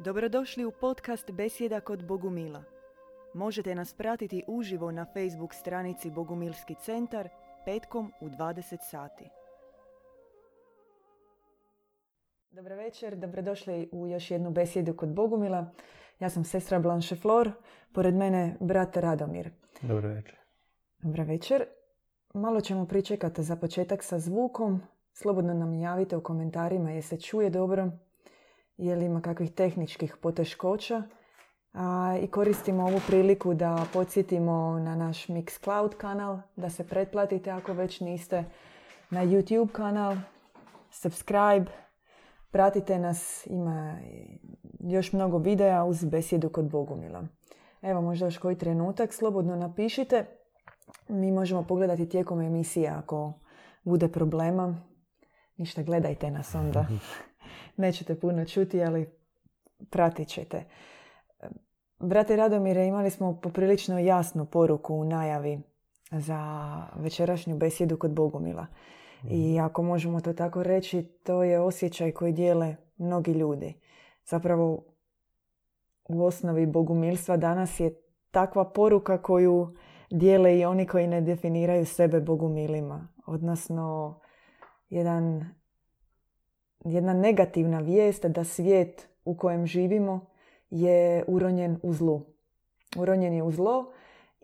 Dobrodošli u podcast Besjeda kod Bogumila. Možete nas pratiti uživo na Facebook stranici Bogumilski centar petkom u 20 sati. Dobro večer, dobrodošli u još jednu besjedu kod Bogumila. Ja sam sestra Blanche Flor, pored mene brat Radomir. Dobro večer. Dobro večer. Malo ćemo pričekati za početak sa zvukom. Slobodno nam javite u komentarima je se čuje dobro, je li ima kakvih tehničkih poteškoća. A, I koristimo ovu priliku da podsjetimo na naš Mixcloud kanal, da se pretplatite ako već niste, na YouTube kanal, subscribe, pratite nas, ima još mnogo videa uz besjedu kod Bogumila. Evo možda još koji trenutak, slobodno napišite. Mi možemo pogledati tijekom emisije ako bude problema. Ništa, gledajte nas onda. Nećete puno čuti, ali pratit ćete. Brate Radomire, imali smo poprilično jasnu poruku u najavi za večerašnju besjedu kod Bogumila. I ako možemo to tako reći, to je osjećaj koji dijele mnogi ljudi. Zapravo, u osnovi bogumilstva danas je takva poruka koju dijele i oni koji ne definiraju sebe bogumilima. Odnosno, jedan, jedna negativna vijest da svijet u kojem živimo je uronjen u zlu. Uronjen je u zlo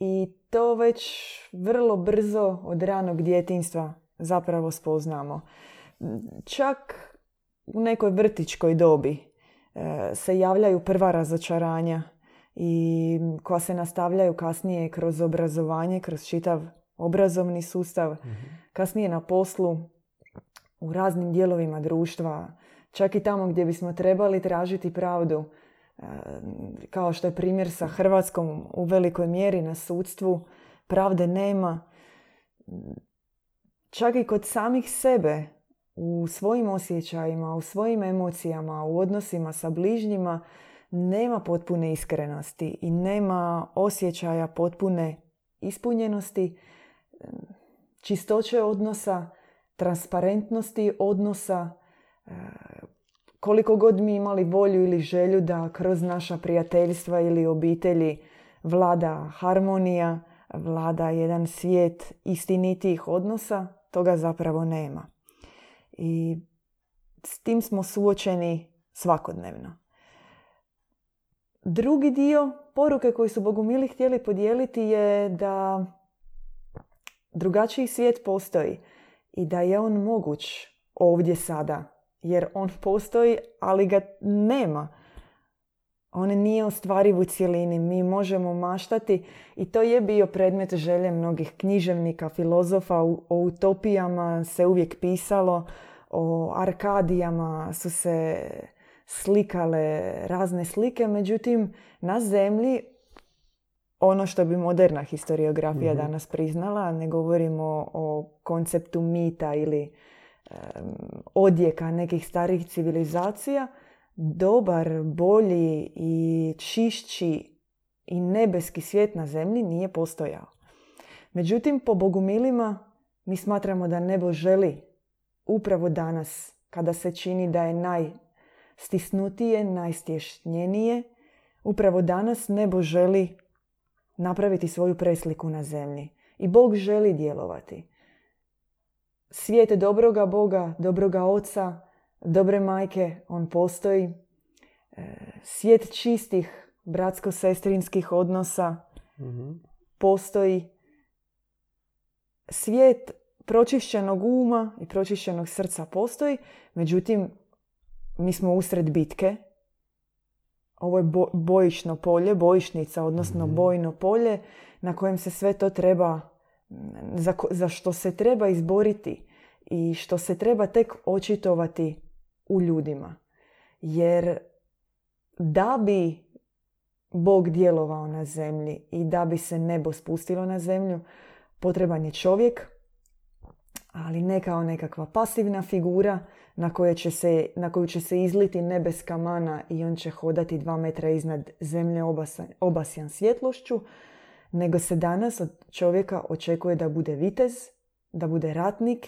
i to već vrlo brzo od ranog djetinstva zapravo spoznamo. Čak u nekoj vrtičkoj dobi se javljaju prva razočaranja i koja se nastavljaju kasnije kroz obrazovanje, kroz čitav obrazovni sustav, kasnije na poslu, u raznim dijelovima društva, čak i tamo gdje bismo trebali tražiti pravdu, kao što je primjer sa Hrvatskom u velikoj mjeri na sudstvu, pravde nema. Čak i kod samih sebe, u svojim osjećajima, u svojim emocijama, u odnosima sa bližnjima, nema potpune iskrenosti i nema osjećaja potpune ispunjenosti, čistoće odnosa, transparentnosti odnosa, koliko god mi imali volju ili želju da kroz naša prijateljstva ili obitelji vlada harmonija, vlada jedan svijet istinitih odnosa, toga zapravo nema. I s tim smo suočeni svakodnevno. Drugi dio poruke koju su Bogumili htjeli podijeliti je da drugačiji svijet postoji i da je on moguć ovdje sada. Jer on postoji, ali ga nema. On nije ostvariv u cjelini. Mi možemo maštati i to je bio predmet želje mnogih književnika, filozofa. O utopijama se uvijek pisalo, o arkadijama su se slikale razne slike, međutim na zemlji ono što bi moderna historiografija danas priznala, ne govorimo o konceptu mita ili odjeka nekih starih civilizacija, dobar, bolji i čišći i nebeski svijet na zemlji nije postojao. Međutim, po bogumilima mi smatramo da nebo želi upravo danas, kada se čini da je najstisnutije, najstješnjenije, upravo danas nebo želi napraviti svoju presliku na zemlji. I Bog želi djelovati. Svijet dobroga Boga, dobroga Oca, dobre majke, on postoji. Svijet čistih bratsko-sestrinskih odnosa postoji. Svijet pročišćenog uma i pročišćenog srca postoji, međutim, mi smo usred bitke. Ovo je bojišno polje, bojišnica, odnosno bojno polje na kojem se sve to treba, za, za što se treba izboriti i što se treba tek očitovati u ljudima. Jer da bi Bog djelovao na zemlji i da bi se nebo spustilo na zemlju, potreban je čovjek, ali ne kao nekakva pasivna figura na, koje će se, na koju će se izliti nebeska mana i on će hodati dva metra iznad zemlje obasjan, obasjan svjetlošću, nego se danas od čovjeka očekuje da bude vitez, da bude ratnik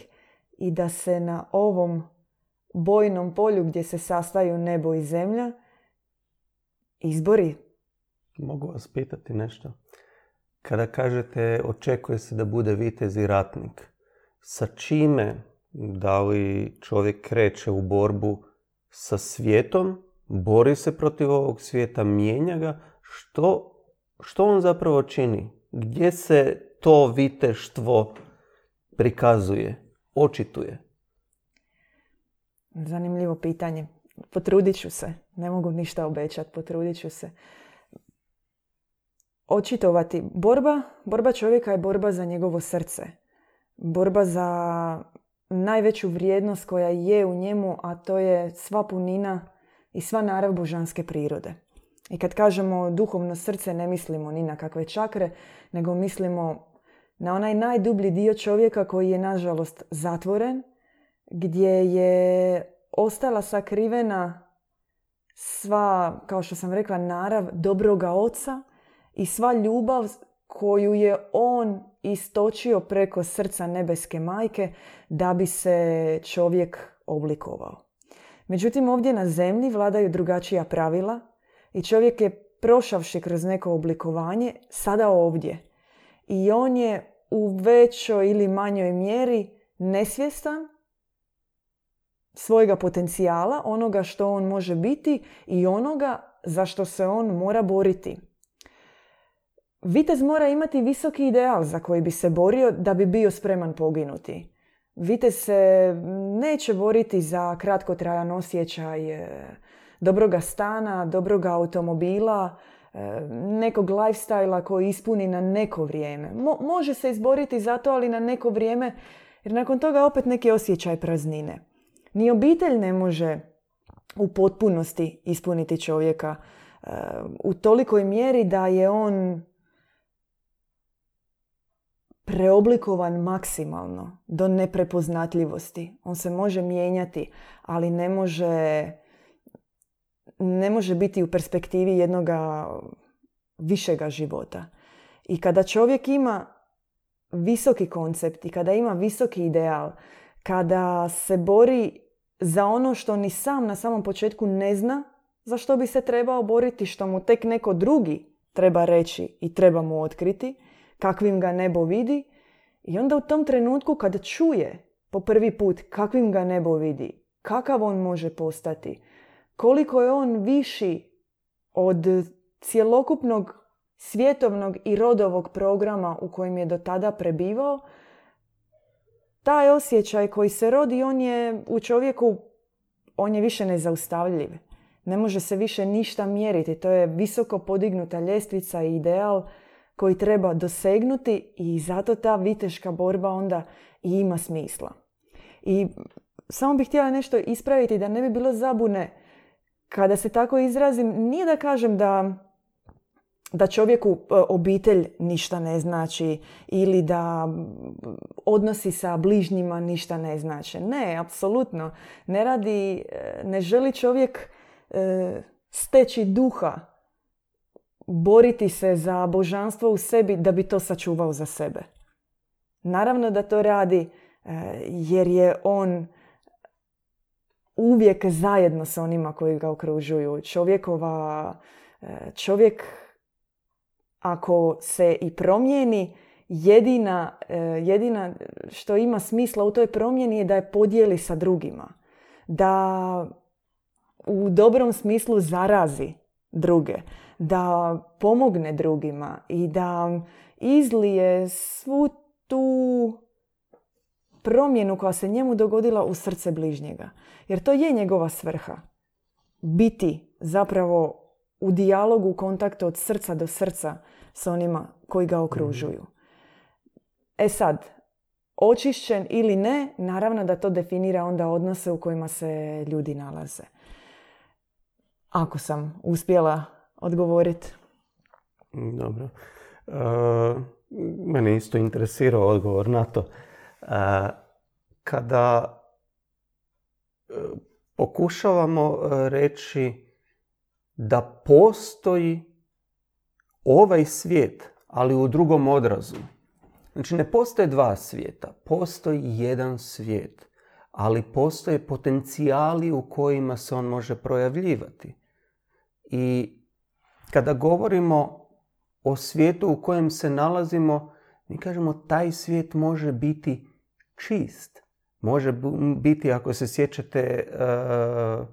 i da se na ovom bojnom polju gdje se sastaju nebo i zemlja izbori. Mogu vas pitati nešto? Kada kažete očekuje se da bude vitez i ratnik, sa čime da li čovjek kreće u borbu sa svijetom, bori se protiv ovog svijeta, mijenja ga, što, što on zapravo čini? Gdje se to viteštvo prikazuje, očituje? Zanimljivo pitanje. Potrudit ću se. Ne mogu ništa obećati. Potrudit ću se. Očitovati. Borba, borba čovjeka je borba za njegovo srce. Borba za najveću vrijednost koja je u njemu, a to je sva punina i sva narav božanske prirode. I kad kažemo duhovno srce, ne mislimo ni na kakve čakre, nego mislimo na onaj najdublji dio čovjeka koji je nažalost zatvoren, gdje je ostala sakrivena sva, kao što sam rekla, narav dobroga oca i sva ljubav koju je on istočio preko srca nebeske majke da bi se čovjek oblikovao. Međutim, ovdje na zemlji vladaju drugačija pravila i čovjek je prošavši kroz neko oblikovanje sada ovdje. I on je u većoj ili manjoj mjeri nesvjestan svojega potencijala, onoga što on može biti i onoga za što se on mora boriti. Vitez mora imati visoki ideal za koji bi se borio da bi bio spreman poginuti. Vitez se neće boriti za kratkotrajan osjećaj e, dobroga stana, dobroga automobila, e, nekog lifestyle koji ispuni na neko vrijeme. može se izboriti za to, ali na neko vrijeme, jer nakon toga opet neki osjećaj praznine. Ni obitelj ne može u potpunosti ispuniti čovjeka e, u tolikoj mjeri da je on preoblikovan maksimalno do neprepoznatljivosti. On se može mijenjati, ali ne može, ne može biti u perspektivi jednoga višega života. I kada čovjek ima visoki koncept i kada ima visoki ideal, kada se bori za ono što ni sam na samom početku ne zna za što bi se trebao boriti, što mu tek neko drugi treba reći i treba mu otkriti, kakvim ga nebo vidi. I onda u tom trenutku kad čuje po prvi put kakvim ga nebo vidi, kakav on može postati, koliko je on viši od cjelokupnog svjetovnog i rodovog programa u kojem je do tada prebivao, taj osjećaj koji se rodi, on je u čovjeku, on je više nezaustavljiv. Ne može se više ništa mjeriti. To je visoko podignuta ljestvica i ideal koji treba dosegnuti i zato ta viteška borba onda i ima smisla. I samo bih htjela nešto ispraviti da ne bi bilo zabune kada se tako izrazim. Nije da kažem da da čovjeku e, obitelj ništa ne znači ili da odnosi sa bližnjima ništa ne znači. Ne, apsolutno. Ne radi, e, ne želi čovjek e, steći duha, boriti se za božanstvo u sebi da bi to sačuvao za sebe. Naravno da to radi jer je on uvijek zajedno sa onima koji ga okružuju. Čovjekova, čovjek ako se i promijeni, jedina, e, jedina što ima smisla u toj promjeni je da je podijeli sa drugima. Da u dobrom smislu zarazi druge. Da pomogne drugima i da izlije svu tu promjenu koja se njemu dogodila u srce bližnjega. Jer to je njegova svrha. Biti zapravo u dijalogu, u kontaktu od srca do srca s onima koji ga okružuju. E sad, očišćen ili ne, naravno da to definira onda odnose u kojima se ljudi nalaze. Ako sam uspjela odgovoriti. Dobro. Uh, mene isto interesirao odgovor na to. Uh, kada e, pokušavamo reći da postoji ovaj svijet, ali u drugom odrazu. Znači ne postoje dva svijeta, postoji jedan svijet, ali postoje potencijali u kojima se on može projavljivati. I kada govorimo o svijetu u kojem se nalazimo, mi kažemo taj svijet može biti čist. Može biti, ako se sjećate, uh,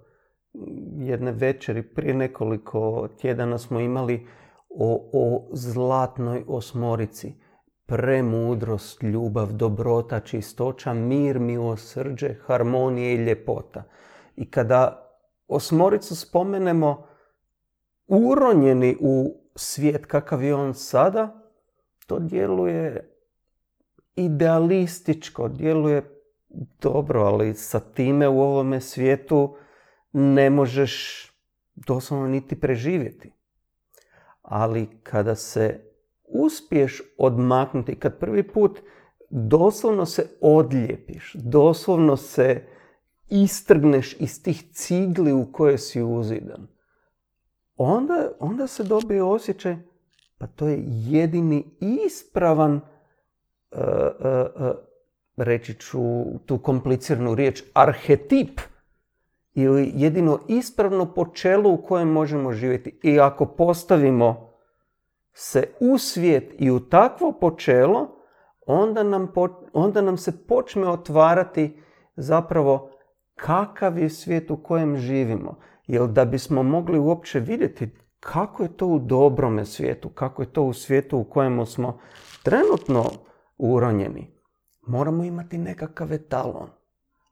jedne večeri prije nekoliko tjedana smo imali o, o zlatnoj osmorici. Premudrost, ljubav, dobrota, čistoća, mir, milosrđe, harmonije i ljepota. I kada osmoricu spomenemo uronjeni u svijet kakav je on sada, to djeluje idealističko, djeluje dobro, ali sa time u ovome svijetu ne možeš doslovno niti preživjeti. Ali kada se uspiješ odmaknuti, kad prvi put doslovno se odlijepiš, doslovno se istrgneš iz tih cigli u koje si uzidan, onda, onda se dobije osjećaj pa to je jedini ispravan, uh, uh, reći ću tu kompliciranu riječ, arhetip ili jedino ispravno počelo u kojem možemo živjeti. I ako postavimo se u svijet i u takvo počelo, onda nam, onda nam se počne otvarati zapravo kakav je svijet u kojem živimo. Jer da bismo mogli uopće vidjeti kako je to u dobrome svijetu, kako je to u svijetu u kojemu smo trenutno uronjeni, moramo imati nekakav etalon.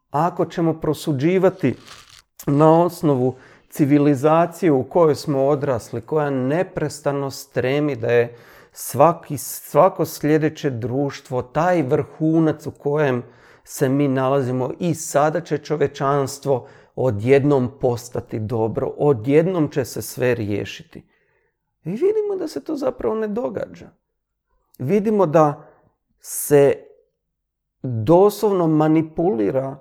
Ako ćemo prosuđivati na osnovu civilizacije u kojoj smo odrasli, koja neprestano stremi da je svaki, svako sljedeće društvo, taj vrhunac u kojem se mi nalazimo i sada će čovečanstvo odjednom postati dobro, odjednom će se sve riješiti. I vidimo da se to zapravo ne događa. Vidimo da se doslovno manipulira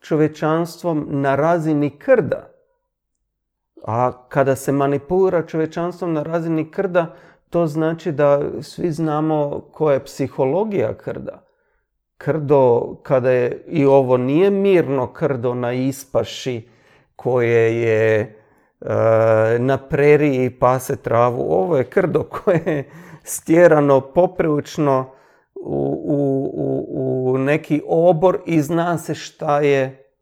čovečanstvom na razini krda. A kada se manipulira čovečanstvom na razini krda, to znači da svi znamo koja je psihologija krda. Krdo, kada je, i ovo nije mirno krdo na ispaši koje je e, na preriji pase travu. Ovo je krdo koje je stjerano poprilično u, u, u neki obor i zna se šta je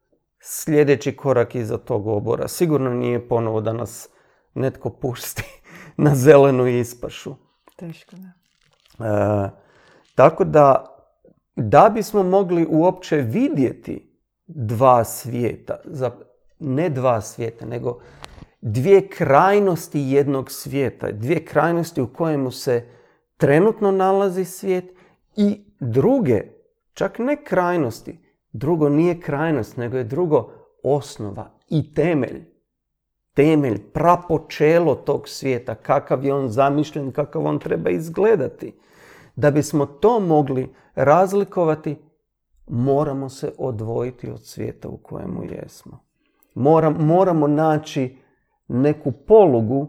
sljedeći korak iza tog obora. Sigurno nije ponovo da nas netko pusti na zelenu ispašu. Teško, da. E, tako da, da bismo mogli uopće vidjeti dva svijeta, ne dva svijeta, nego dvije krajnosti jednog svijeta, dvije krajnosti u kojemu se trenutno nalazi svijet i druge, čak ne krajnosti, drugo nije krajnost, nego je drugo osnova i temelj. Temelj, prapočelo tog svijeta, kakav je on zamišljen, kakav on treba izgledati. Da bismo to mogli razlikovati, moramo se odvojiti od svijeta u kojemu jesmo. moramo naći neku polugu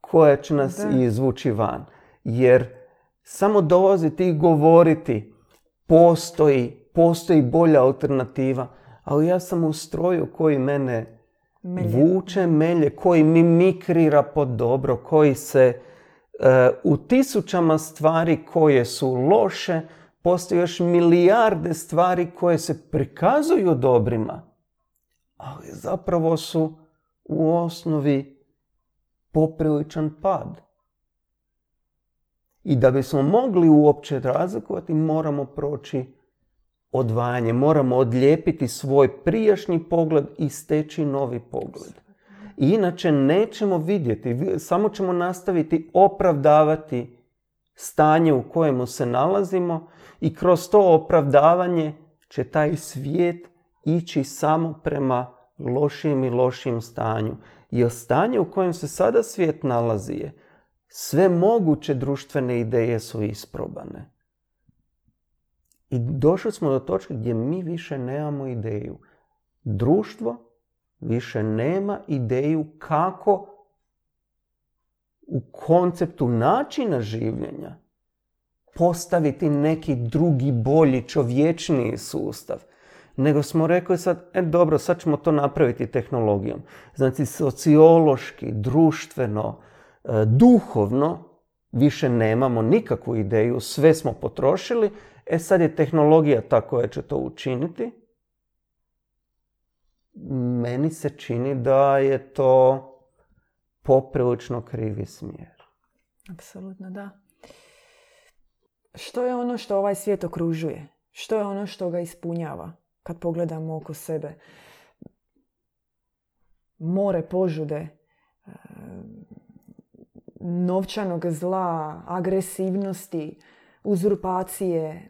koja će nas izvući van. Jer samo dolaziti i govoriti postoji, postoji bolja alternativa, ali ja sam u stroju koji mene vuče, melje, koji mimikrira pod dobro, koji se u tisućama stvari koje su loše, postoji još milijarde stvari koje se prikazuju dobrima, ali zapravo su u osnovi popriličan pad. I da bismo mogli uopće razlikovati, moramo proći odvajanje, moramo odlijepiti svoj prijašnji pogled i steći novi pogled. Inače nećemo vidjeti, samo ćemo nastaviti opravdavati stanje u kojemu se nalazimo i kroz to opravdavanje će taj svijet ići samo prema lošijem i lošijem stanju. Jer stanje u kojem se sada svijet nalazi je sve moguće društvene ideje su isprobane. I došli smo do točke gdje mi više nemamo ideju. Društvo više nema ideju kako u konceptu načina življenja postaviti neki drugi, bolji, čovječniji sustav. Nego smo rekli sad, e dobro, sad ćemo to napraviti tehnologijom. Znači, sociološki, društveno, duhovno više nemamo nikakvu ideju, sve smo potrošili, e sad je tehnologija ta koja će to učiniti. Meni se čini da je to poprilično krivi smjer. Apsolutno, da. Što je ono što ovaj svijet okružuje? Što je ono što ga ispunjava? Kad pogledamo oko sebe. More požude, e, novčanog zla, agresivnosti, uzurpacije,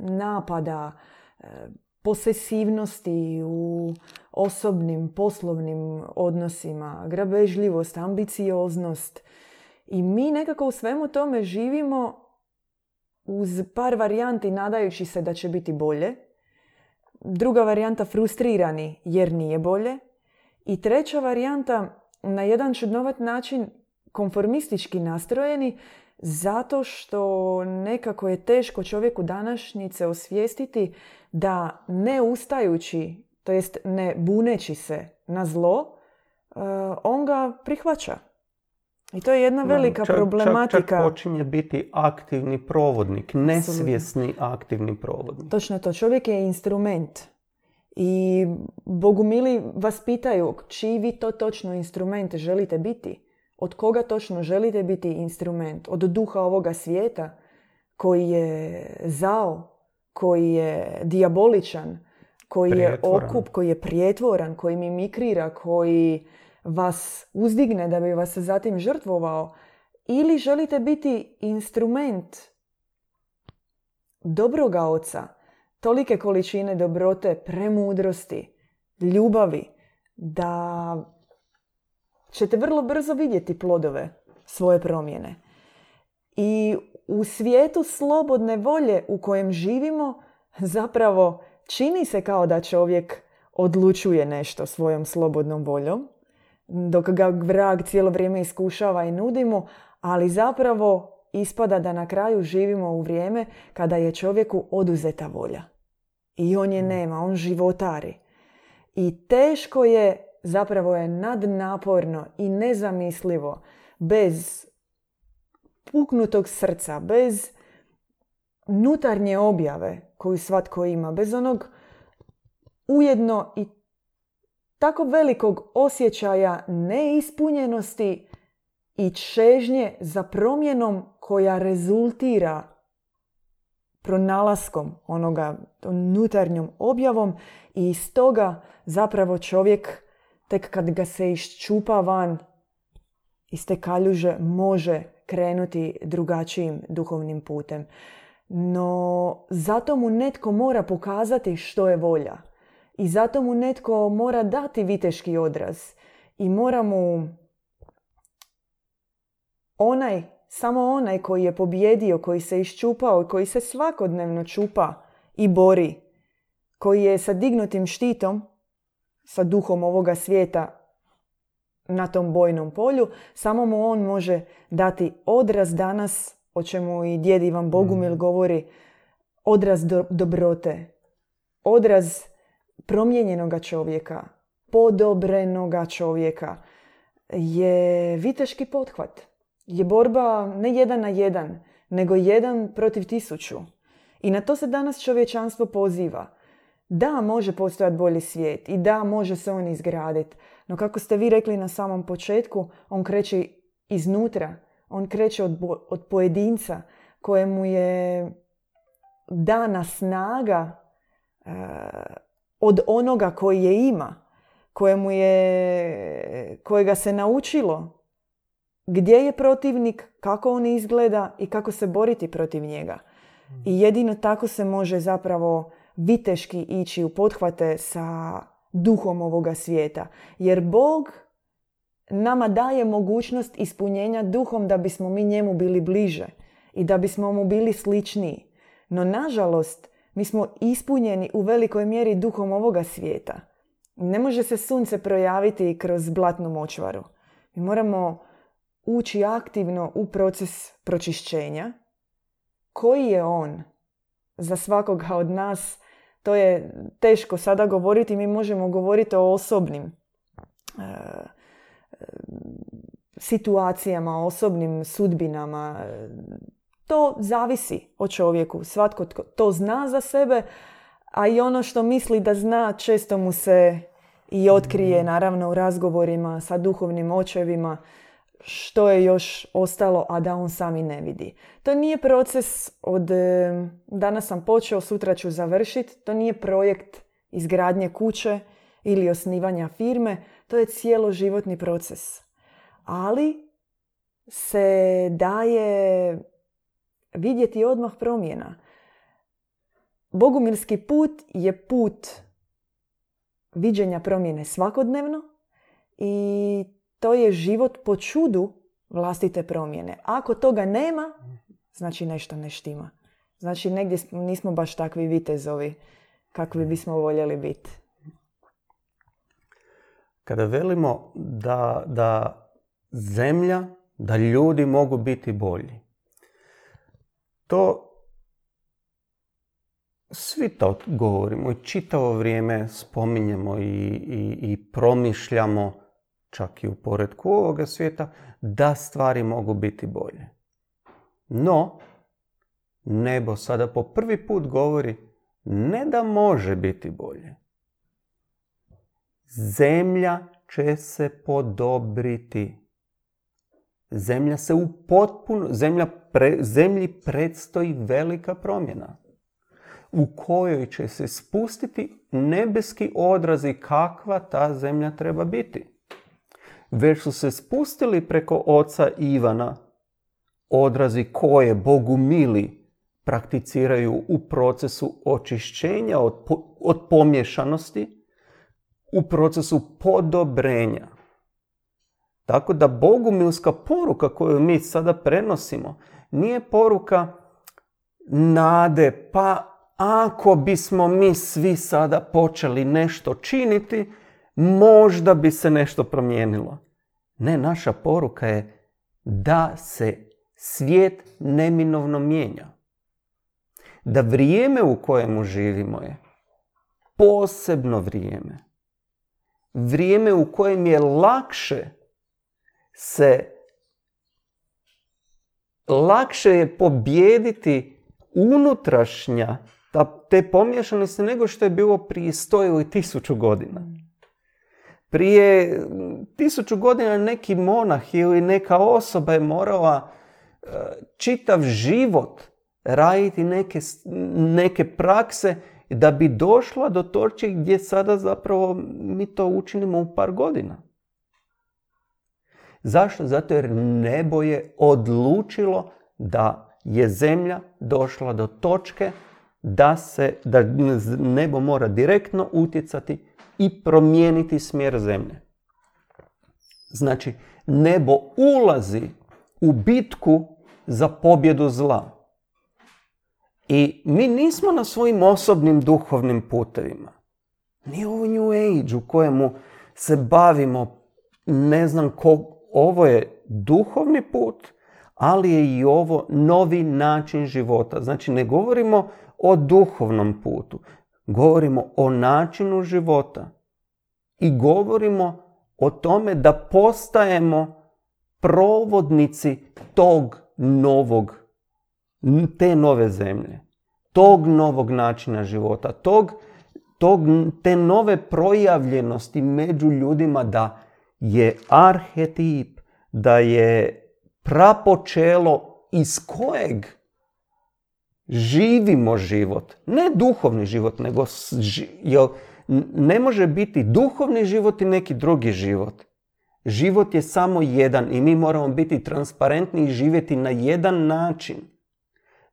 napada, e, posesivnosti u osobnim, poslovnim odnosima, grabežljivost, ambicioznost. I mi nekako u svemu tome živimo uz par varijanti nadajući se da će biti bolje. Druga varijanta frustrirani jer nije bolje. I treća varijanta na jedan čudnovat način konformistički nastrojeni zato što nekako je teško čovjeku današnjice osvijestiti da ne ustajući, to jest ne buneći se na zlo, eh, on ga prihvaća. I to je jedna velika problematika. Čak, čak počinje biti aktivni provodnik, nesvjesni aktivni provodnik. Točno to. Čovjek je instrument. I bogumili vas pitaju čiji vi to točno instrument želite biti. Od koga točno želite biti instrument? Od duha ovoga svijeta koji je zao, koji je diaboličan, koji je okup, koji je prijetvoran, koji mimikrira, koji vas uzdigne da bi vas zatim žrtvovao ili želite biti instrument dobroga oca, tolike količine dobrote, premudrosti, ljubavi, da ćete vrlo brzo vidjeti plodove svoje promjene. I u svijetu slobodne volje u kojem živimo zapravo čini se kao da čovjek odlučuje nešto svojom slobodnom voljom, dok ga vrag cijelo vrijeme iskušava i nudi mu, ali zapravo ispada da na kraju živimo u vrijeme kada je čovjeku oduzeta volja. I on je mm. nema, on životari. I teško je, zapravo je nadnaporno i nezamislivo bez puknutog srca, bez nutarnje objave koju svatko ima, bez onog ujedno i tako velikog osjećaja neispunjenosti i čežnje za promjenom koja rezultira pronalaskom onoga unutarnjom objavom i iz toga zapravo čovjek tek kad ga se iščupa van iz te kaljuže može krenuti drugačijim duhovnim putem. No zato mu netko mora pokazati što je volja. I zato mu netko mora dati viteški odraz. I mora mu onaj, samo onaj koji je pobjedio, koji se iščupao, koji se svakodnevno čupa i bori, koji je sa dignutim štitom, sa duhom ovoga svijeta na tom bojnom polju, samo mu on može dati odraz danas, o čemu i djed Ivan Bogumil mm. govori, odraz dobrote, odraz promijenjenoga čovjeka, podobrenoga čovjeka je viteški pothvat. Je borba ne jedan na jedan, nego jedan protiv tisuću. I na to se danas čovječanstvo poziva. Da, može postojati bolji svijet i da, može se on izgraditi. No kako ste vi rekli na samom početku, on kreće iznutra. On kreće od, od pojedinca kojemu je dana snaga uh, od onoga koji je ima, kojemu je, kojega se naučilo gdje je protivnik, kako on izgleda i kako se boriti protiv njega. I jedino tako se može zapravo viteški ići u pothvate sa duhom ovoga svijeta. Jer Bog nama daje mogućnost ispunjenja duhom da bismo mi njemu bili bliže i da bismo mu bili sličniji. No nažalost, mi smo ispunjeni u velikoj mjeri duhom ovoga svijeta. Ne može se sunce projaviti kroz blatnu močvaru. Mi moramo ući aktivno u proces pročišćenja. Koji je on za svakoga od nas? To je teško sada govoriti. Mi možemo govoriti o osobnim e, situacijama, osobnim sudbinama. To zavisi o čovjeku. Svatko to zna za sebe, a i ono što misli da zna često mu se i otkrije naravno u razgovorima sa duhovnim očevima što je još ostalo, a da on sami ne vidi. To nije proces od e, danas sam počeo, sutra ću završiti. To nije projekt izgradnje kuće ili osnivanja firme. To je cijelo životni proces. Ali se daje vidjeti odmah promjena. Bogumilski put je put viđenja promjene svakodnevno i to je život po čudu vlastite promjene. Ako toga nema, znači nešto ne štima. Znači negdje nismo baš takvi vitezovi kakvi bismo voljeli biti. Kada velimo da, da zemlja, da ljudi mogu biti bolji, to svi to govorimo i čitavo vrijeme spominjemo i, i, i promišljamo čak i u poredku ovoga svijeta, da stvari mogu biti bolje. No, nebo sada po prvi put govori ne da može biti bolje. Zemlja će se podobriti. Zemlja se u potpuno, zemlja zemlji predstoji velika promjena u kojoj će se spustiti nebeski odrazi kakva ta zemlja treba biti već su se spustili preko oca Ivana odrazi koje Bogu mili prakticiraju u procesu očišćenja od, od pomješanosti, u procesu podobrenja. Tako da bogumilska poruka koju mi sada prenosimo nije poruka nade, pa ako bismo mi svi sada počeli nešto činiti, možda bi se nešto promijenilo. Ne, naša poruka je da se svijet neminovno mijenja. Da vrijeme u kojemu živimo je posebno vrijeme. Vrijeme u kojem je lakše se lakše je pobijediti unutrašnja te pomješanosti nego što je bilo prije sto ili tisuću godina. Prije tisuću godina neki monah ili neka osoba je morala e, čitav život raditi neke, neke prakse da bi došla do točke gdje sada zapravo mi to učinimo u par godina. Zašto? Zato jer nebo je odlučilo da je zemlja došla do točke da se da nebo mora direktno utjecati i promijeniti smjer zemlje. Znači, nebo ulazi u bitku za pobjedu zla. I mi nismo na svojim osobnim duhovnim putevima. Ni u New Age u kojemu se bavimo, ne znam ko, ovo je duhovni put, ali je i ovo novi način života. Znači ne govorimo o duhovnom putu, Govorimo o načinu života i govorimo o tome da postajemo provodnici tog novog, te nove zemlje, tog novog načina života, tog, tog, te nove projavljenosti među ljudima da je arhetip, da je prapočelo iz kojeg živimo život. Ne duhovni život, nego jer ne može biti duhovni život i neki drugi život. Život je samo jedan i mi moramo biti transparentni i živjeti na jedan način.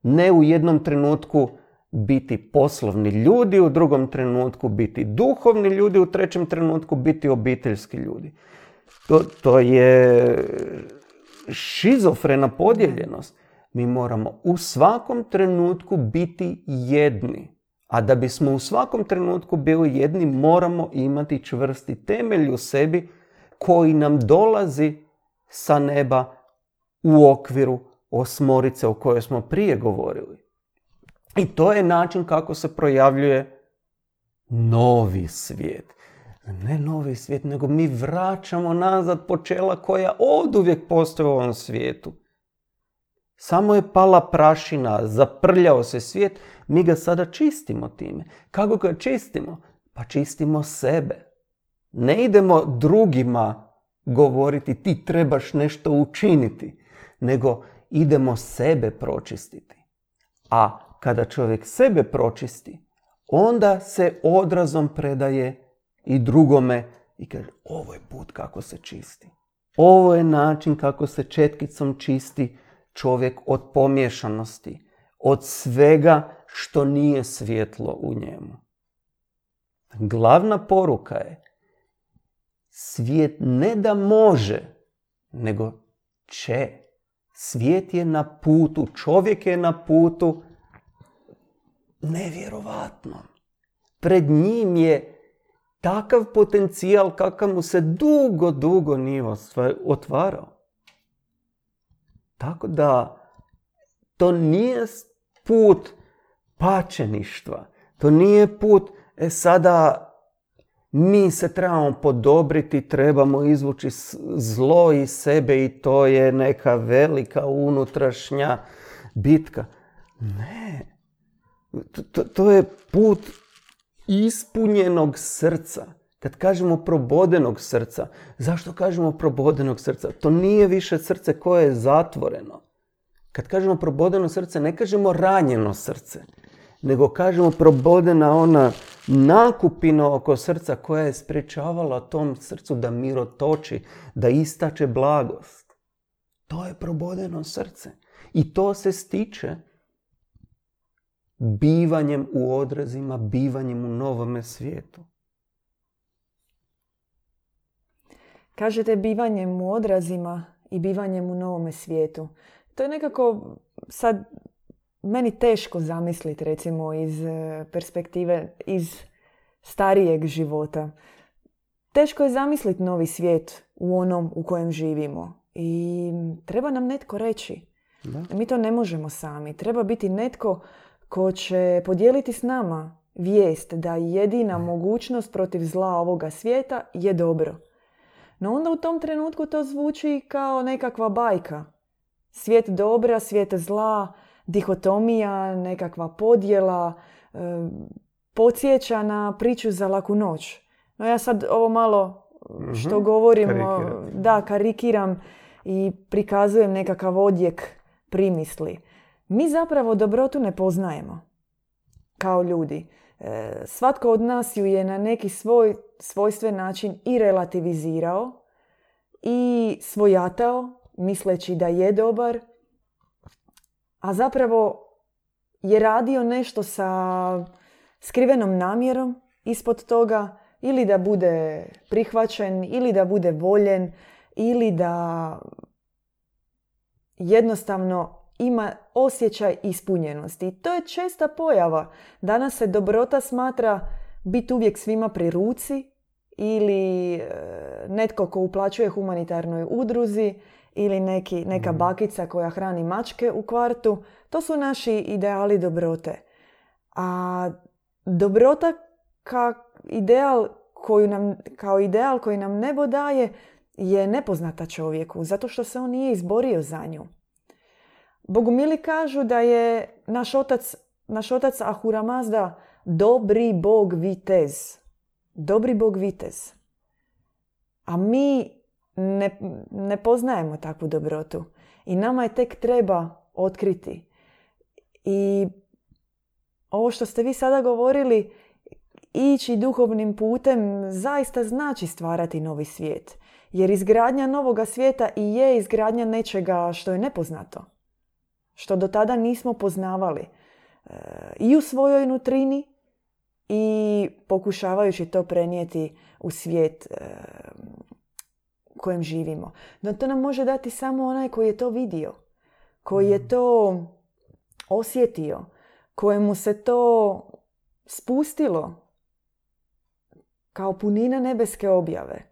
Ne u jednom trenutku biti poslovni ljudi, u drugom trenutku biti duhovni ljudi, u trećem trenutku biti obiteljski ljudi. To, to je šizofrena podijeljenost. Mi moramo u svakom trenutku biti jedni. A da bismo u svakom trenutku bili jedni, moramo imati čvrsti temelj u sebi koji nam dolazi sa neba u okviru osmorice o kojoj smo prije govorili. I to je način kako se projavljuje novi svijet. Ne novi svijet, nego mi vraćamo nazad počela koja od uvijek postoje u ovom svijetu. Samo je pala prašina, zaprljao se svijet, mi ga sada čistimo time. Kako ga čistimo? Pa čistimo sebe. Ne idemo drugima govoriti ti trebaš nešto učiniti, nego idemo sebe pročistiti. A kada čovjek sebe pročisti, onda se odrazom predaje i drugome i kaže ovo je put kako se čisti. Ovo je način kako se četkicom čisti čovjek od pomješanosti, od svega što nije svjetlo u njemu. Glavna poruka je svijet ne da može, nego će. Svijet je na putu, čovjek je na putu nevjerovatno. Pred njim je takav potencijal kakav mu se dugo, dugo nije otvarao. Tako da to nije put pačeništva. To nije put, e sada mi se trebamo podobriti, trebamo izvući zlo iz sebe i to je neka velika unutrašnja bitka. Ne. To, to je put ispunjenog srca. Kad kažemo probodenog srca, zašto kažemo probodenog srca? To nije više srce koje je zatvoreno. Kad kažemo probodeno srce, ne kažemo ranjeno srce, nego kažemo probodena ona nakupina oko srca koja je sprečavala tom srcu da mirotoči, da istače blagost. To je probodeno srce. I to se stiče bivanjem u odrazima, bivanjem u novome svijetu. Kažete bivanjem u odrazima i bivanjem u novome svijetu. To je nekako sad meni teško zamisliti recimo iz e, perspektive, iz starijeg života. Teško je zamisliti novi svijet u onom u kojem živimo. I treba nam netko reći. Da. Mi to ne možemo sami. Treba biti netko ko će podijeliti s nama vijest da jedina mogućnost protiv zla ovoga svijeta je dobro. No onda u tom trenutku to zvuči kao nekakva bajka. Svijet dobra, svijet zla, dihotomija, nekakva podjela, e, podsjeća na priču za laku noć. No ja sad ovo malo što mhm. govorim, da, karikiram i prikazujem nekakav odjek primisli. Mi zapravo dobrotu ne poznajemo kao ljudi. E, svatko od nas ju je na neki svoj svojstven način i relativizirao i svojatao misleći da je dobar, a zapravo je radio nešto sa skrivenom namjerom ispod toga ili da bude prihvaćen ili da bude voljen ili da jednostavno ima osjećaj ispunjenosti. To je česta pojava. Danas se dobrota smatra biti uvijek svima pri ruci ili e, netko ko uplaćuje humanitarnoj udruzi ili neki, neka mhm. bakica koja hrani mačke u kvartu. To su naši ideali dobrote. A dobrota ka ideal koju nam, kao ideal koji nam nebo daje je nepoznata čovjeku, zato što se on nije izborio za nju. Bogumili kažu da je naš otac, naš otac Ahura Mazda dobri bog vitez. Dobri bog vitez. A mi ne, ne poznajemo takvu dobrotu. I nama je tek treba otkriti. I ovo što ste vi sada govorili, ići duhovnim putem zaista znači stvarati novi svijet. Jer izgradnja novoga svijeta i je izgradnja nečega što je nepoznato što do tada nismo poznavali e, i u svojoj nutrini i pokušavajući to prenijeti u svijet e, u kojem živimo. No to nam može dati samo onaj koji je to vidio, koji je mm. to osjetio, kojemu se to spustilo kao punina nebeske objave.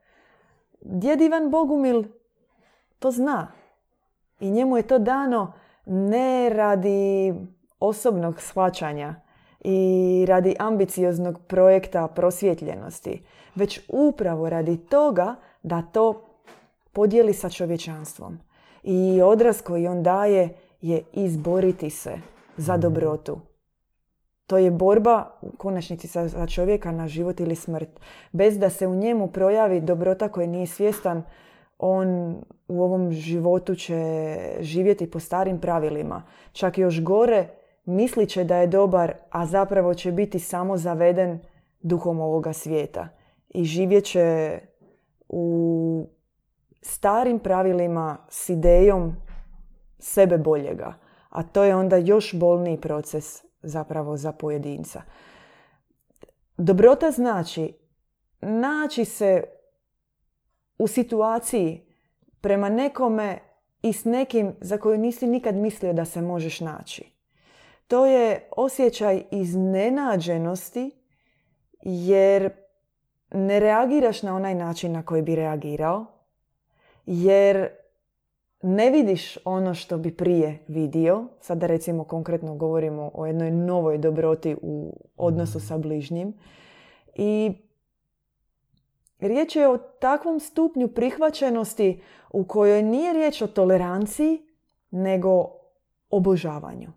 Djed Ivan Bogumil to zna i njemu je to dano ne radi osobnog shvaćanja i radi ambicioznog projekta prosvjetljenosti, već upravo radi toga da to podijeli sa čovječanstvom. I odraz koji on daje je izboriti se za mhm. dobrotu. To je borba u konačnici za čovjeka na život ili smrt. Bez da se u njemu projavi dobrota koja nije svjestan, on u ovom životu će živjeti po starim pravilima. Čak još gore, mislit će da je dobar, a zapravo će biti samo zaveden duhom ovoga svijeta. I živjet će u starim pravilima s idejom sebe boljega. A to je onda još bolniji proces zapravo za pojedinca. Dobrota znači naći se u situaciji prema nekome i s nekim za koju nisi nikad mislio da se možeš naći. To je osjećaj iznenađenosti jer ne reagiraš na onaj način na koji bi reagirao, jer ne vidiš ono što bi prije vidio. Sada recimo konkretno govorimo o jednoj novoj dobroti u odnosu sa bližnjim. I riječ je o takvom stupnju prihvaćenosti u kojoj nije riječ o toleranciji, nego obožavanju.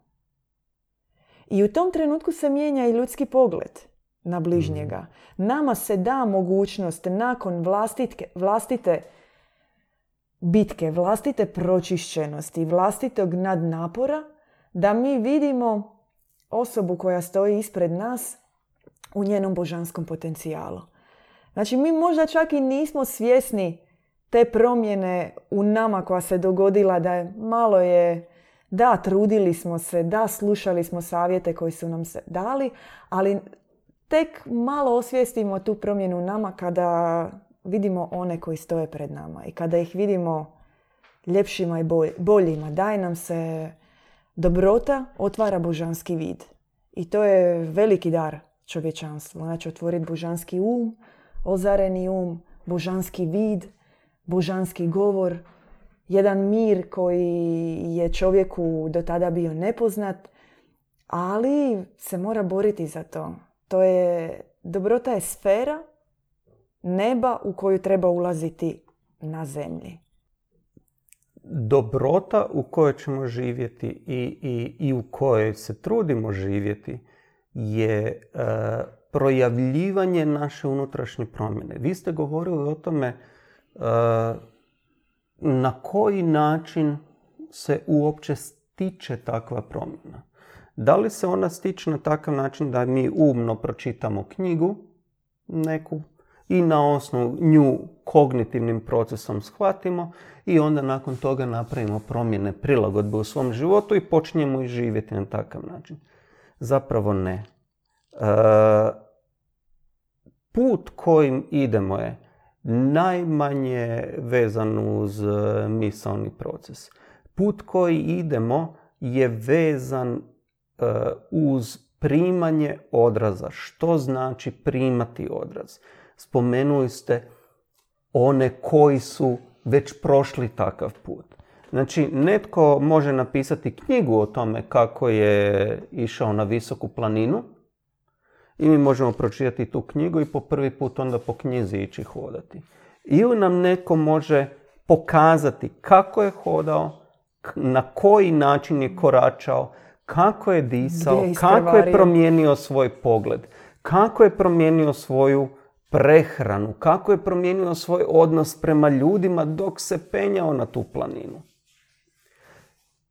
I u tom trenutku se mijenja i ljudski pogled na bližnjega. Nama se da mogućnost nakon vlastitke, vlastite bitke, vlastite pročišćenosti, vlastitog nadnapora, da mi vidimo osobu koja stoji ispred nas u njenom božanskom potencijalu. Znači, mi možda čak i nismo svjesni te promjene u nama koja se dogodila da je malo je da, trudili smo se, da, slušali smo savjete koji su nam se dali, ali tek malo osvijestimo tu promjenu u nama kada vidimo one koji stoje pred nama i kada ih vidimo ljepšima i boljima, daje nam se dobrota, otvara božanski vid. I to je veliki dar čovječanstvu. Znači otvoriti božanski um, ozareni um, božanski vid, božanski govor, jedan mir koji je čovjeku do tada bio nepoznat, ali se mora boriti za to. To je, dobrota je sfera neba u koju treba ulaziti na zemlji. Dobrota u kojoj ćemo živjeti i, i, i u kojoj se trudimo živjeti je e, projavljivanje naše unutrašnje promjene. Vi ste govorili o tome e, na koji način se uopće stiče takva promjena. Da li se ona stiče na takav način da mi umno pročitamo knjigu neku i na osnovu nju kognitivnim procesom shvatimo i onda nakon toga napravimo promjene prilagodbe u svom životu i počnemo i živjeti na takav način. Zapravo ne. E, put kojim idemo je najmanje vezan uz misalni proces. Put koji idemo je vezan e, uz primanje odraza. Što znači primati odraz? spomenuli ste one koji su već prošli takav put. Znači, netko može napisati knjigu o tome kako je išao na visoku planinu i mi možemo pročitati tu knjigu i po prvi put onda po knjizi ići hodati. Ili nam netko može pokazati kako je hodao, na koji način je koračao, kako je disao, kako je promijenio svoj pogled, kako je promijenio svoju prehranu, kako je promijenio svoj odnos prema ljudima dok se penjao na tu planinu.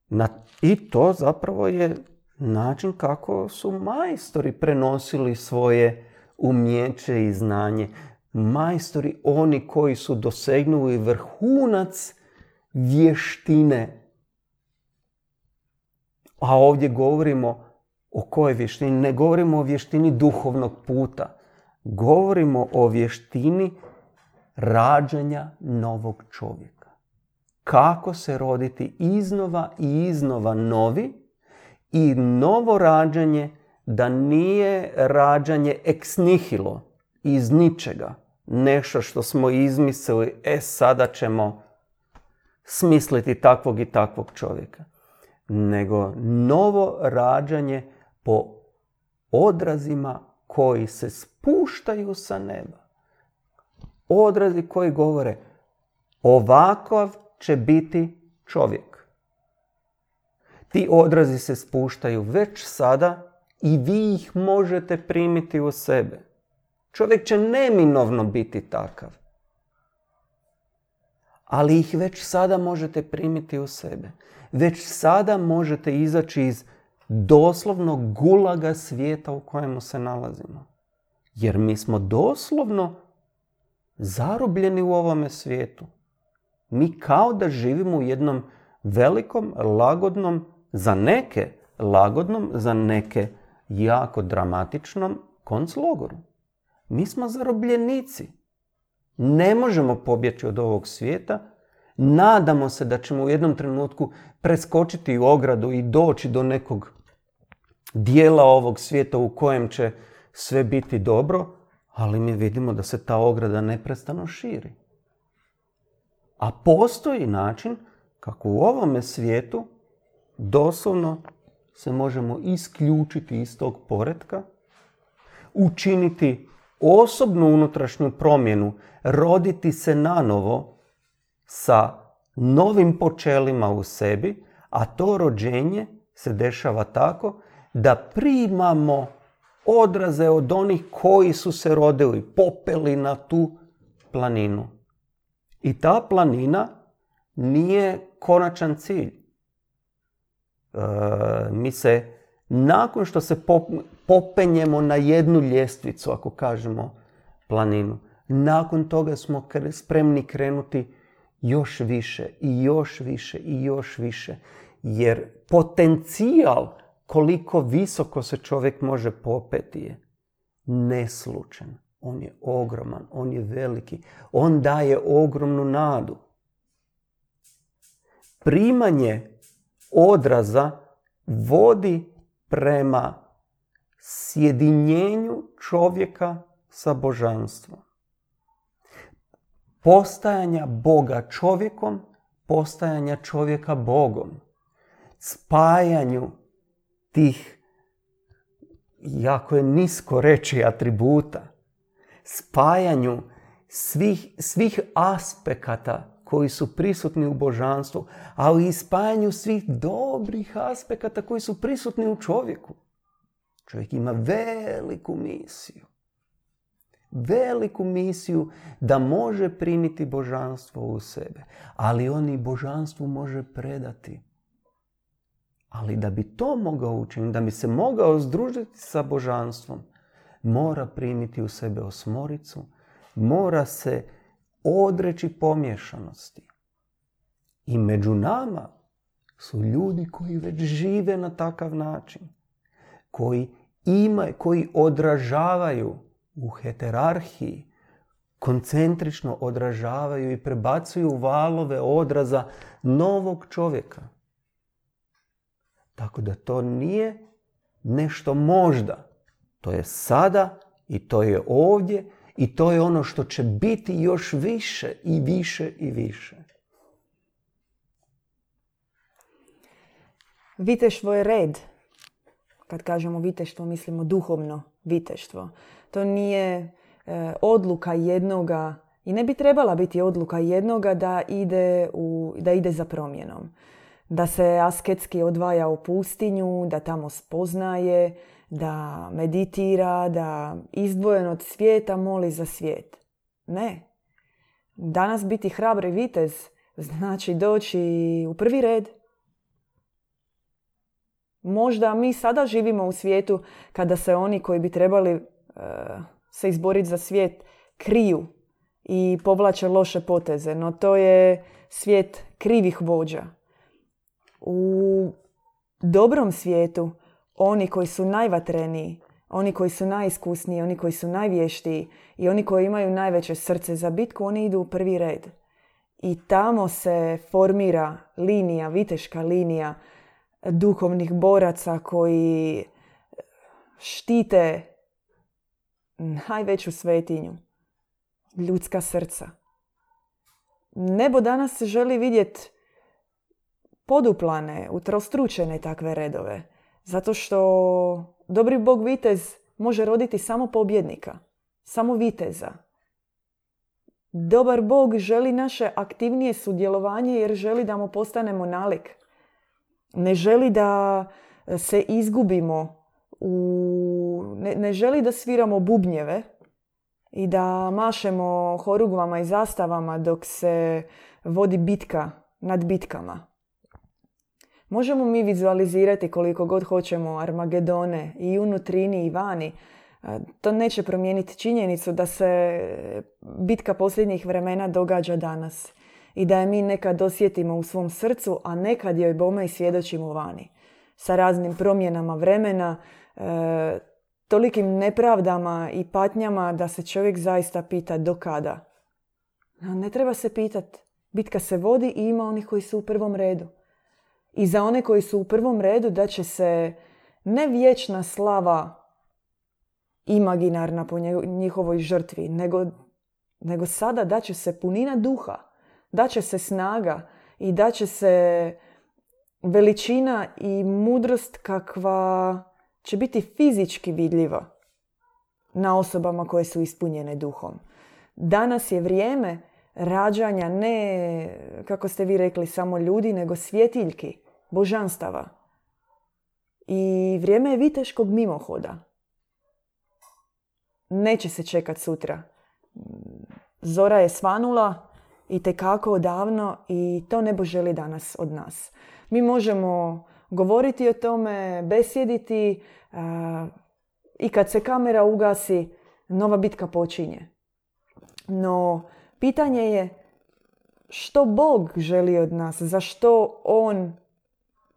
Na, I to zapravo je način kako su majstori prenosili svoje umjeće i znanje. Majstori oni koji su dosegnuli vrhunac vještine. A ovdje govorimo o kojoj vještini? Ne govorimo o vještini duhovnog puta govorimo o vještini rađanja novog čovjeka. Kako se roditi iznova i iznova novi i novo rađanje da nije rađanje ex nihilo, iz ničega. Nešto što smo izmislili, e sada ćemo smisliti takvog i takvog čovjeka. Nego novo rađanje po odrazima koji se spuštaju sa neba. Odrazi koji govore ovakav će biti čovjek. Ti odrazi se spuštaju već sada i vi ih možete primiti u sebe. Čovjek će neminovno biti takav. Ali ih već sada možete primiti u sebe. Već sada možete izaći iz doslovno gulaga svijeta u kojemu se nalazimo. Jer mi smo doslovno zarobljeni u ovome svijetu. Mi kao da živimo u jednom velikom, lagodnom, za neke lagodnom, za neke jako dramatičnom konclogoru. Mi smo zarobljenici. Ne možemo pobjeći od ovog svijeta. Nadamo se da ćemo u jednom trenutku preskočiti ogradu i doći do nekog dijela ovog svijeta u kojem će sve biti dobro, ali mi vidimo da se ta ograda neprestano širi. A postoji način kako u ovome svijetu doslovno se možemo isključiti iz tog poretka, učiniti osobnu unutrašnju promjenu, roditi se nanovo sa novim počelima u sebi, a to rođenje se dešava tako da primamo odraze od onih koji su se rodili, popeli na tu planinu. I ta planina nije konačan cilj. E, mi se, nakon što se popenjemo na jednu ljestvicu, ako kažemo planinu, nakon toga smo spremni krenuti još više i još više i još više. Jer potencijal koliko visoko se čovjek može popeti je neslučen. On je ogroman, on je veliki. On daje ogromnu nadu. Primanje odraza vodi prema sjedinjenju čovjeka sa božanstvom. Postajanja Boga čovjekom, postajanja čovjeka Bogom. Spajanju tih, jako je nisko reći, atributa. Spajanju svih, svih aspekata koji su prisutni u božanstvu, ali i spajanju svih dobrih aspekata koji su prisutni u čovjeku. Čovjek ima veliku misiju. Veliku misiju da može primiti božanstvo u sebe. Ali on i božanstvu može predati. Ali da bi to mogao učiniti, da bi se mogao združiti sa božanstvom, mora primiti u sebe osmoricu, mora se odreći pomješanosti. I među nama su ljudi koji već žive na takav način, koji imaju, koji odražavaju u heterarhiji, koncentrično odražavaju i prebacuju valove odraza novog čovjeka. Tako da to nije nešto možda. To je sada i to je ovdje i to je ono što će biti još više i više i više. Viteštvo je red. Kad kažemo viteštvo, mislimo duhovno viteštvo. To nije e, odluka jednoga i ne bi trebala biti odluka jednoga da ide, u, da ide za promjenom. Da se asketski odvaja u pustinju, da tamo spoznaje, da meditira, da izdvojen od svijeta moli za svijet. Ne. Danas biti hrabri vitez znači doći u prvi red. Možda mi sada živimo u svijetu kada se oni koji bi trebali uh, se izboriti za svijet kriju i povlače loše poteze, no to je svijet krivih vođa. U dobrom svijetu oni koji su najvatreniji, oni koji su najiskusniji, oni koji su najvještiji i oni koji imaju najveće srce za bitku, oni idu u prvi red. I tamo se formira linija, viteška linija duhovnih boraca koji štite najveću svetinju, ljudska srca. Nebo danas se želi vidjeti poduplane, utrostručene takve redove. Zato što dobri bog vitez može roditi samo pobjednika, samo viteza. Dobar bog želi naše aktivnije sudjelovanje jer želi da mu postanemo nalik. Ne želi da se izgubimo u... Ne, ne želi da sviramo bubnjeve i da mašemo horugvama i zastavama dok se vodi bitka nad bitkama. Možemo mi vizualizirati koliko god hoćemo Armagedone i unutrini i vani. To neće promijeniti činjenicu da se bitka posljednjih vremena događa danas i da je mi nekad osjetimo u svom srcu, a nekad joj bome i svjedočimo vani. Sa raznim promjenama vremena, e, tolikim nepravdama i patnjama da se čovjek zaista pita do kada. Ne treba se pitat. Bitka se vodi i ima onih koji su u prvom redu. I za one koji su u prvom redu da će se ne vječna slava imaginarna po njihovoj žrtvi, nego, nego sada da će se punina duha, da će se snaga i da će se veličina i mudrost kakva će biti fizički vidljiva na osobama koje su ispunjene duhom. Danas je vrijeme rađanja ne, kako ste vi rekli, samo ljudi, nego svjetiljki, božanstava. I vrijeme je viteškog mimohoda. Neće se čekat sutra. Zora je svanula i tekako odavno i to nebo želi danas od nas. Mi možemo govoriti o tome, besjediti i kad se kamera ugasi, nova bitka počinje. No, pitanje je što Bog želi od nas, za što On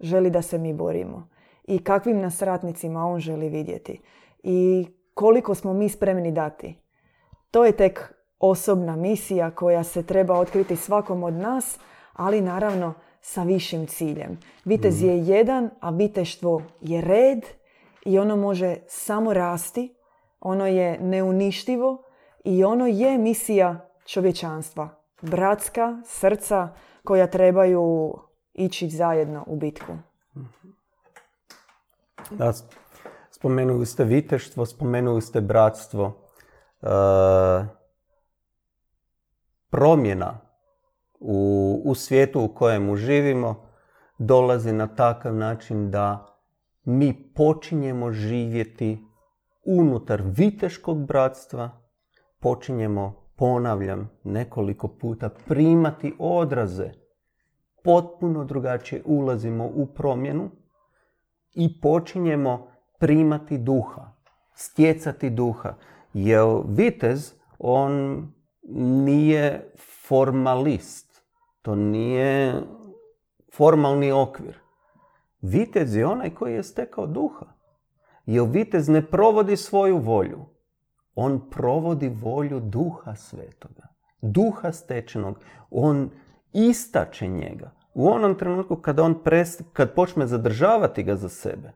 želi da se mi borimo i kakvim nas ratnicima On želi vidjeti i koliko smo mi spremni dati. To je tek osobna misija koja se treba otkriti svakom od nas, ali naravno sa višim ciljem. Vitez je jedan, a viteštvo je red i ono može samo rasti, ono je neuništivo i ono je misija čovječanstva. Bratska srca koja trebaju ići zajedno u bitku. Da, spomenuli ste viteštvo, spomenuli ste bratstvo. E, promjena u, u svijetu u kojemu živimo dolazi na takav način da mi počinjemo živjeti unutar viteškog bratstva, počinjemo, ponavljam nekoliko puta, primati odraze. Potpuno drugačije ulazimo u promjenu i počinjemo primati duha, stjecati duha. Jer vitez, on nije formalist. To nije formalni okvir. Vitez je onaj koji je stekao duha. Jer vitez ne provodi svoju volju. On provodi volju duha svetoga. Duha stečenog. On istače njega. U onom trenutku kada on pres, kad počne zadržavati ga za sebe,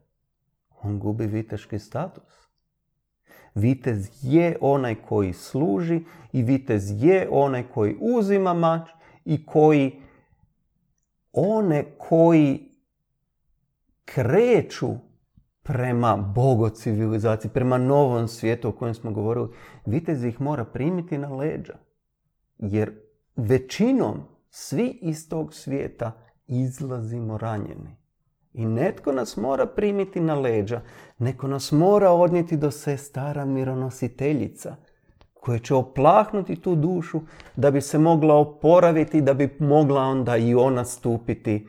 on gubi viteški status. Vitez je onaj koji služi i vitez je onaj koji uzima mač i koji one koji kreću prema bogo civilizaciji, prema novom svijetu o kojem smo govorili, vitez ih mora primiti na leđa. Jer većinom svi iz tog svijeta izlazimo ranjeni. I netko nas mora primiti na leđa, neko nas mora odnijeti do se stara mironositeljica koja će oplahnuti tu dušu da bi se mogla oporaviti, da bi mogla onda i ona stupiti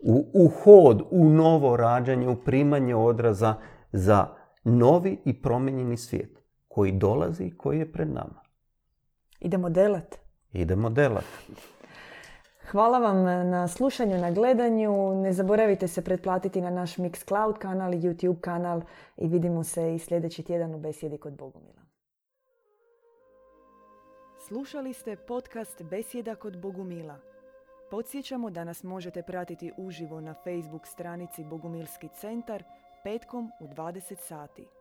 u, u hod, u novo rađanje, u primanje odraza za novi i promijenjeni svijet koji dolazi i koji je pred nama. Idemo delat. Idemo delat. Hvala vam na slušanju, na gledanju. Ne zaboravite se pretplatiti na naš Mixcloud kanal i YouTube kanal i vidimo se i sljedeći tjedan u Besjedi kod Bogumila. Slušali ste podcast Besjeda kod Bogumila. Podsjećamo da nas možete pratiti uživo na Facebook stranici Bogumilski centar petkom u 20 sati.